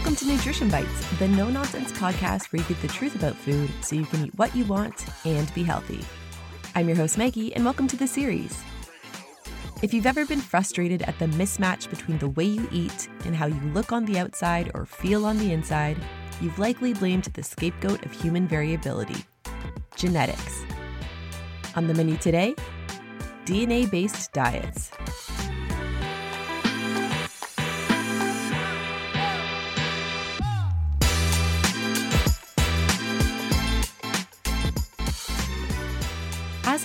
Welcome to Nutrition Bites, the no nonsense podcast where you get the truth about food so you can eat what you want and be healthy. I'm your host, Maggie, and welcome to the series. If you've ever been frustrated at the mismatch between the way you eat and how you look on the outside or feel on the inside, you've likely blamed the scapegoat of human variability genetics. On the menu today, DNA based diets.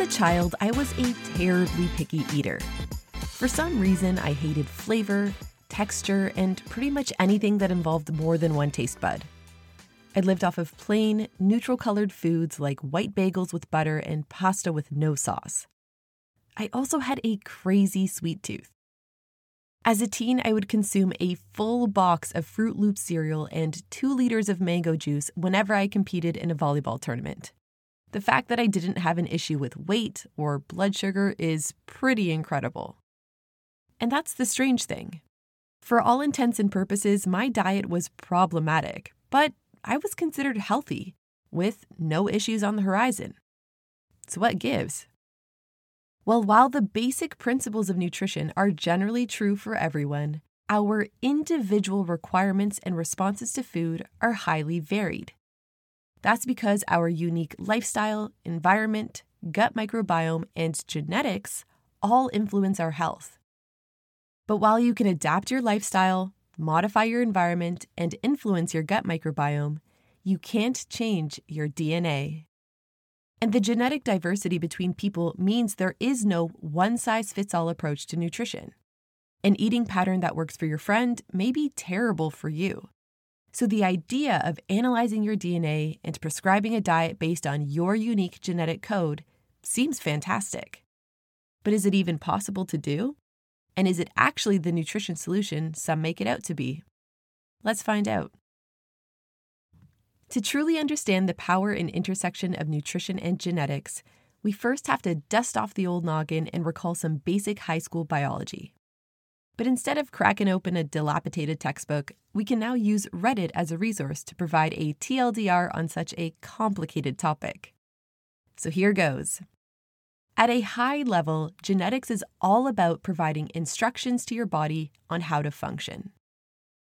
A child, I was a terribly picky eater. For some reason, I hated flavor, texture, and pretty much anything that involved more than one taste bud. I lived off of plain, neutral colored foods like white bagels with butter and pasta with no sauce. I also had a crazy sweet tooth. As a teen, I would consume a full box of Froot Loop cereal and two liters of mango juice whenever I competed in a volleyball tournament. The fact that I didn't have an issue with weight or blood sugar is pretty incredible. And that's the strange thing. For all intents and purposes, my diet was problematic, but I was considered healthy, with no issues on the horizon. So, what gives? Well, while the basic principles of nutrition are generally true for everyone, our individual requirements and responses to food are highly varied. That's because our unique lifestyle, environment, gut microbiome, and genetics all influence our health. But while you can adapt your lifestyle, modify your environment, and influence your gut microbiome, you can't change your DNA. And the genetic diversity between people means there is no one size fits all approach to nutrition. An eating pattern that works for your friend may be terrible for you. So, the idea of analyzing your DNA and prescribing a diet based on your unique genetic code seems fantastic. But is it even possible to do? And is it actually the nutrition solution some make it out to be? Let's find out. To truly understand the power and intersection of nutrition and genetics, we first have to dust off the old noggin and recall some basic high school biology. But instead of cracking open a dilapidated textbook, we can now use Reddit as a resource to provide a TLDR on such a complicated topic. So here goes. At a high level, genetics is all about providing instructions to your body on how to function.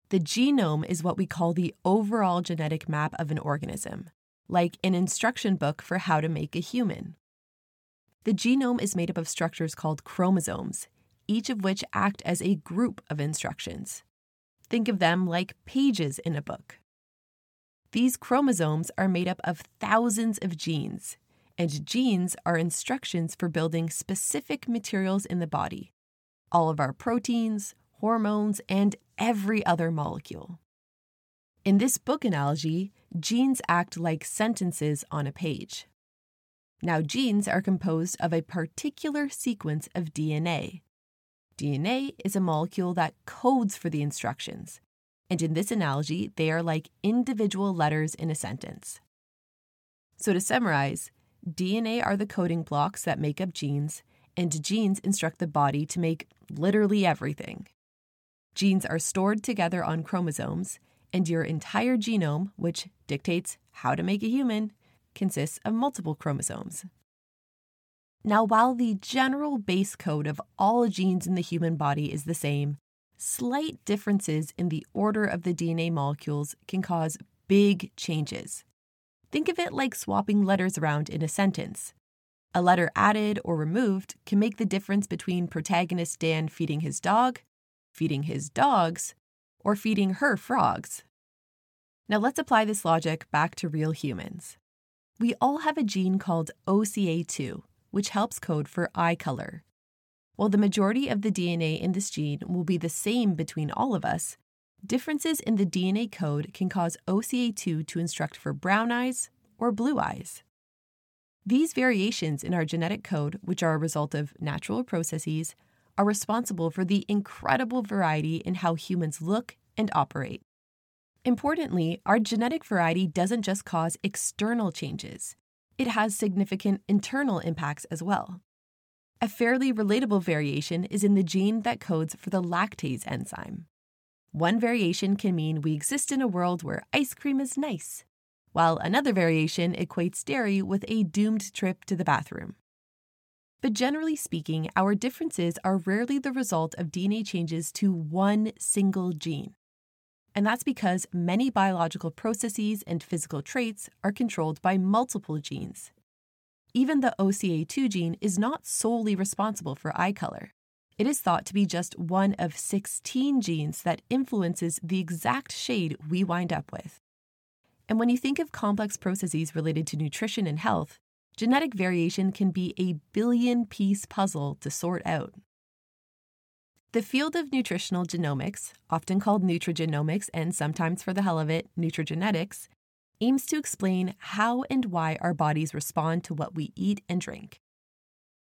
The genome is what we call the overall genetic map of an organism, like an instruction book for how to make a human. The genome is made up of structures called chromosomes, each of which act as a group of instructions. Think of them like pages in a book. These chromosomes are made up of thousands of genes, and genes are instructions for building specific materials in the body all of our proteins, hormones, and every other molecule. In this book analogy, genes act like sentences on a page. Now, genes are composed of a particular sequence of DNA, DNA is a molecule that codes for the instructions, and in this analogy, they are like individual letters in a sentence. So, to summarize, DNA are the coding blocks that make up genes, and genes instruct the body to make literally everything. Genes are stored together on chromosomes, and your entire genome, which dictates how to make a human, consists of multiple chromosomes. Now, while the general base code of all genes in the human body is the same, slight differences in the order of the DNA molecules can cause big changes. Think of it like swapping letters around in a sentence. A letter added or removed can make the difference between protagonist Dan feeding his dog, feeding his dogs, or feeding her frogs. Now let's apply this logic back to real humans. We all have a gene called OCA2 which helps code for eye color. While the majority of the DNA in this gene will be the same between all of us, differences in the DNA code can cause OCA2 to instruct for brown eyes or blue eyes. These variations in our genetic code, which are a result of natural processes, are responsible for the incredible variety in how humans look and operate. Importantly, our genetic variety doesn't just cause external changes, it has significant internal impacts as well. A fairly relatable variation is in the gene that codes for the lactase enzyme. One variation can mean we exist in a world where ice cream is nice, while another variation equates dairy with a doomed trip to the bathroom. But generally speaking, our differences are rarely the result of DNA changes to one single gene. And that's because many biological processes and physical traits are controlled by multiple genes. Even the OCA2 gene is not solely responsible for eye color. It is thought to be just one of 16 genes that influences the exact shade we wind up with. And when you think of complex processes related to nutrition and health, genetic variation can be a billion piece puzzle to sort out. The field of nutritional genomics, often called nutrigenomics and sometimes for the hell of it, nutrigenetics, aims to explain how and why our bodies respond to what we eat and drink.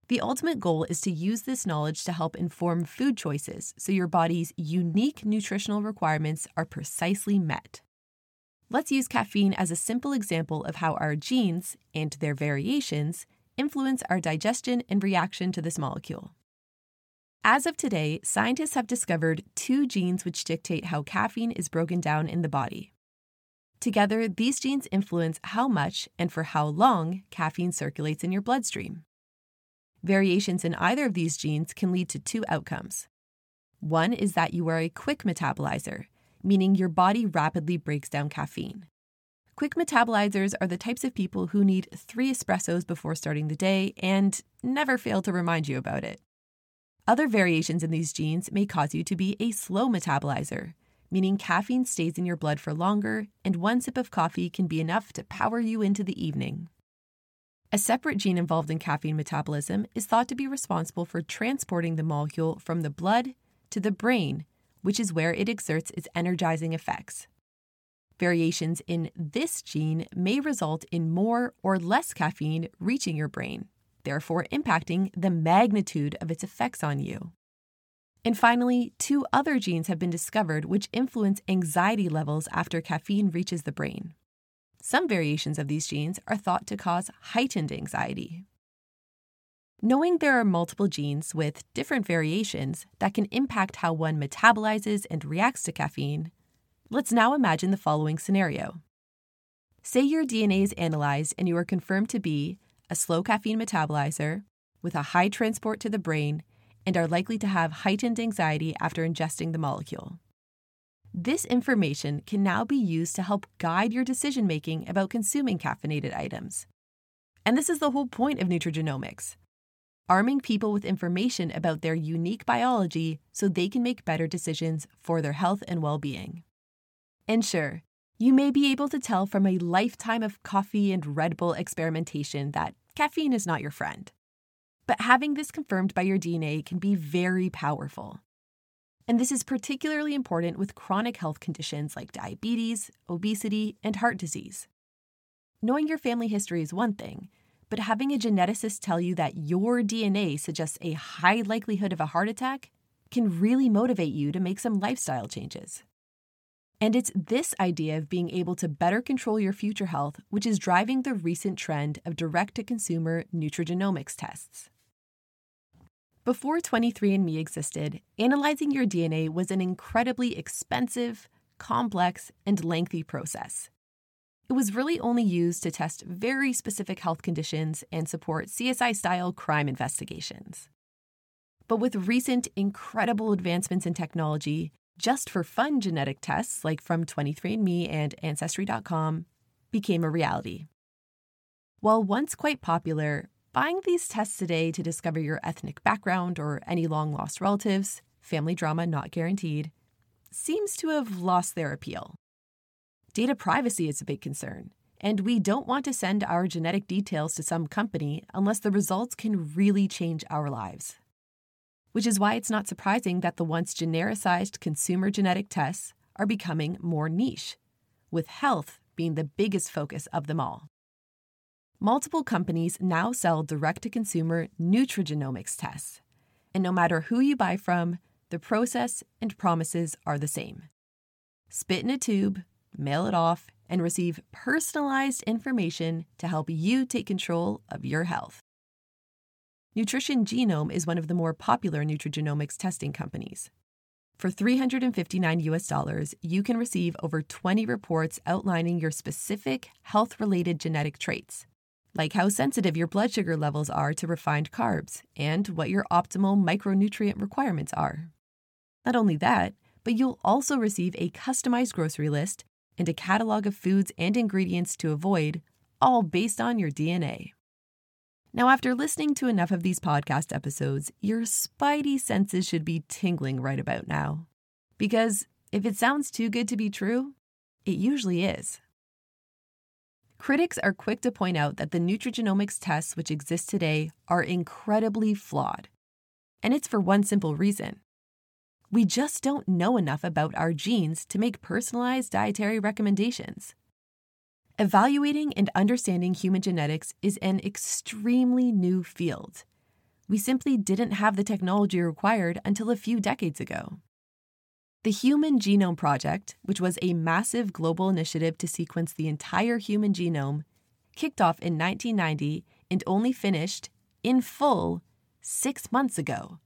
The ultimate goal is to use this knowledge to help inform food choices so your body's unique nutritional requirements are precisely met. Let's use caffeine as a simple example of how our genes and their variations influence our digestion and reaction to this molecule. As of today, scientists have discovered two genes which dictate how caffeine is broken down in the body. Together, these genes influence how much and for how long caffeine circulates in your bloodstream. Variations in either of these genes can lead to two outcomes. One is that you are a quick metabolizer, meaning your body rapidly breaks down caffeine. Quick metabolizers are the types of people who need three espressos before starting the day and never fail to remind you about it. Other variations in these genes may cause you to be a slow metabolizer, meaning caffeine stays in your blood for longer, and one sip of coffee can be enough to power you into the evening. A separate gene involved in caffeine metabolism is thought to be responsible for transporting the molecule from the blood to the brain, which is where it exerts its energizing effects. Variations in this gene may result in more or less caffeine reaching your brain, therefore impacting the magnitude of its effects on you. And finally, two other genes have been discovered which influence anxiety levels after caffeine reaches the brain. Some variations of these genes are thought to cause heightened anxiety. Knowing there are multiple genes with different variations that can impact how one metabolizes and reacts to caffeine, let's now imagine the following scenario. Say your DNA is analyzed and you are confirmed to be a slow caffeine metabolizer with a high transport to the brain and are likely to have heightened anxiety after ingesting the molecule. This information can now be used to help guide your decision making about consuming caffeinated items. And this is the whole point of nutrigenomics arming people with information about their unique biology so they can make better decisions for their health and well being. And sure, you may be able to tell from a lifetime of coffee and Red Bull experimentation that caffeine is not your friend. But having this confirmed by your DNA can be very powerful. And this is particularly important with chronic health conditions like diabetes, obesity, and heart disease. Knowing your family history is one thing, but having a geneticist tell you that your DNA suggests a high likelihood of a heart attack can really motivate you to make some lifestyle changes. And it's this idea of being able to better control your future health which is driving the recent trend of direct to consumer nutrigenomics tests. Before 23andMe existed, analyzing your DNA was an incredibly expensive, complex, and lengthy process. It was really only used to test very specific health conditions and support CSI style crime investigations. But with recent incredible advancements in technology, just for fun genetic tests like from 23andMe and Ancestry.com became a reality. While once quite popular, buying these tests today to discover your ethnic background or any long lost relatives, family drama not guaranteed, seems to have lost their appeal. Data privacy is a big concern, and we don't want to send our genetic details to some company unless the results can really change our lives which is why it's not surprising that the once genericized consumer genetic tests are becoming more niche, with health being the biggest focus of them all. Multiple companies now sell direct to consumer nutrigenomics tests, and no matter who you buy from, the process and promises are the same. Spit in a tube, mail it off, and receive personalized information to help you take control of your health. Nutrition Genome is one of the more popular nutrigenomics testing companies. For 359 US dollars, you can receive over 20 reports outlining your specific health related genetic traits, like how sensitive your blood sugar levels are to refined carbs and what your optimal micronutrient requirements are. Not only that, but you'll also receive a customized grocery list and a catalog of foods and ingredients to avoid, all based on your DNA. Now, after listening to enough of these podcast episodes, your spidey senses should be tingling right about now. Because if it sounds too good to be true, it usually is. Critics are quick to point out that the nutrigenomics tests which exist today are incredibly flawed. And it's for one simple reason we just don't know enough about our genes to make personalized dietary recommendations. Evaluating and understanding human genetics is an extremely new field. We simply didn't have the technology required until a few decades ago. The Human Genome Project, which was a massive global initiative to sequence the entire human genome, kicked off in 1990 and only finished, in full, six months ago.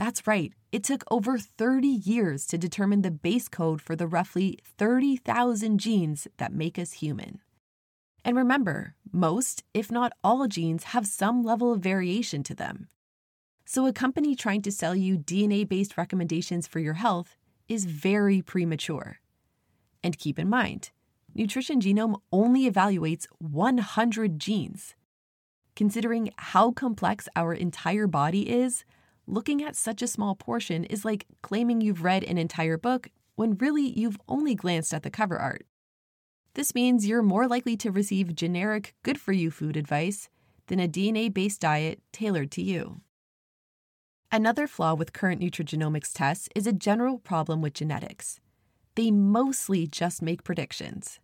That's right, it took over 30 years to determine the base code for the roughly 30,000 genes that make us human. And remember, most, if not all, genes have some level of variation to them. So, a company trying to sell you DNA based recommendations for your health is very premature. And keep in mind, Nutrition Genome only evaluates 100 genes. Considering how complex our entire body is, looking at such a small portion is like claiming you've read an entire book when really you've only glanced at the cover art. This means you're more likely to receive generic good for you food advice than a DNA based diet tailored to you. Another flaw with current nutrigenomics tests is a general problem with genetics. They mostly just make predictions.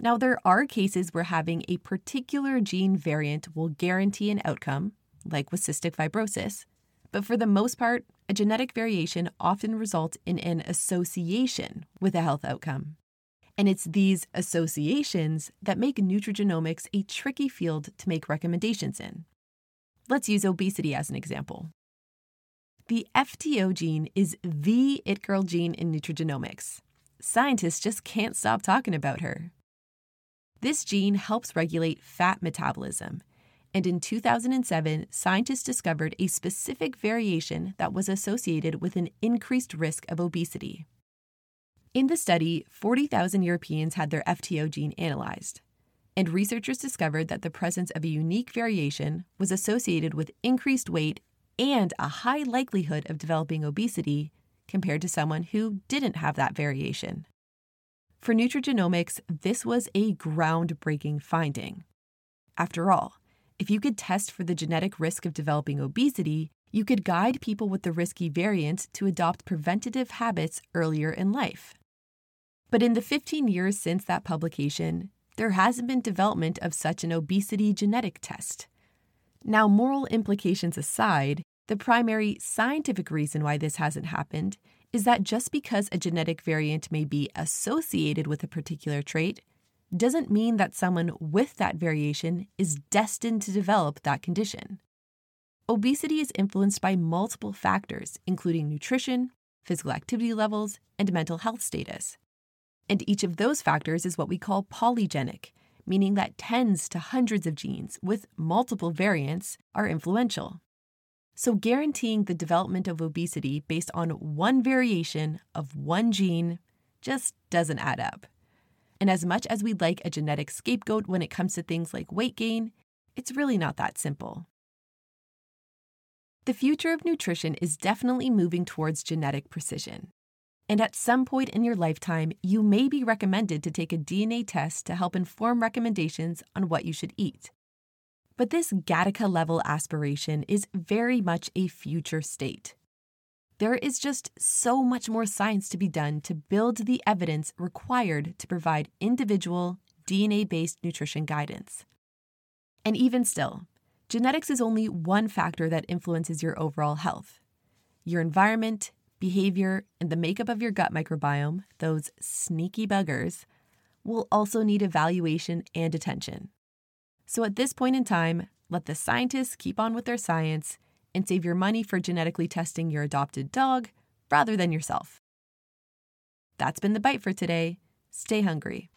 Now, there are cases where having a particular gene variant will guarantee an outcome, like with cystic fibrosis, but for the most part, a genetic variation often results in an association with a health outcome. And it's these associations that make nutrigenomics a tricky field to make recommendations in. Let's use obesity as an example. The FTO gene is the it girl gene in nutrigenomics. Scientists just can't stop talking about her. This gene helps regulate fat metabolism and in 2007, scientists discovered a specific variation that was associated with an increased risk of obesity. In the study, 40,000 Europeans had their FTO gene analyzed, and researchers discovered that the presence of a unique variation was associated with increased weight and a high likelihood of developing obesity compared to someone who didn't have that variation. For nutrigenomics, this was a groundbreaking finding. After all, if you could test for the genetic risk of developing obesity, you could guide people with the risky variant to adopt preventative habits earlier in life. But in the 15 years since that publication, there hasn't been development of such an obesity genetic test. Now, moral implications aside, the primary scientific reason why this hasn't happened is that just because a genetic variant may be associated with a particular trait doesn't mean that someone with that variation is destined to develop that condition. Obesity is influenced by multiple factors, including nutrition, physical activity levels, and mental health status. And each of those factors is what we call polygenic, meaning that tens to hundreds of genes with multiple variants are influential. So, guaranteeing the development of obesity based on one variation of one gene just doesn't add up. And as much as we'd like a genetic scapegoat when it comes to things like weight gain, it's really not that simple. The future of nutrition is definitely moving towards genetic precision. And at some point in your lifetime, you may be recommended to take a DNA test to help inform recommendations on what you should eat. But this Gattaca level aspiration is very much a future state there is just so much more science to be done to build the evidence required to provide individual, DNA based nutrition guidance. And even still, genetics is only one factor that influences your overall health. Your environment, behavior, and the makeup of your gut microbiome, those sneaky buggers, will also need evaluation and attention. So at this point in time, let the scientists keep on with their science and save your money for genetically testing your adopted dog rather than yourself. That's been the bite for today. Stay hungry.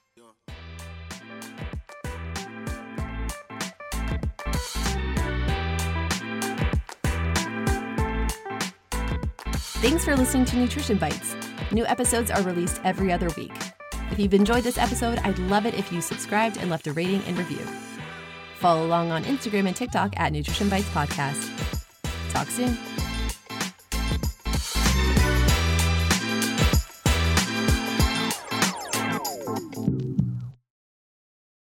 Thanks for listening to Nutrition Bites. New episodes are released every other week. If you've enjoyed this episode, I'd love it if you subscribed and left a rating and review. Follow along on Instagram and TikTok at Nutrition Bites Podcast. Talk soon.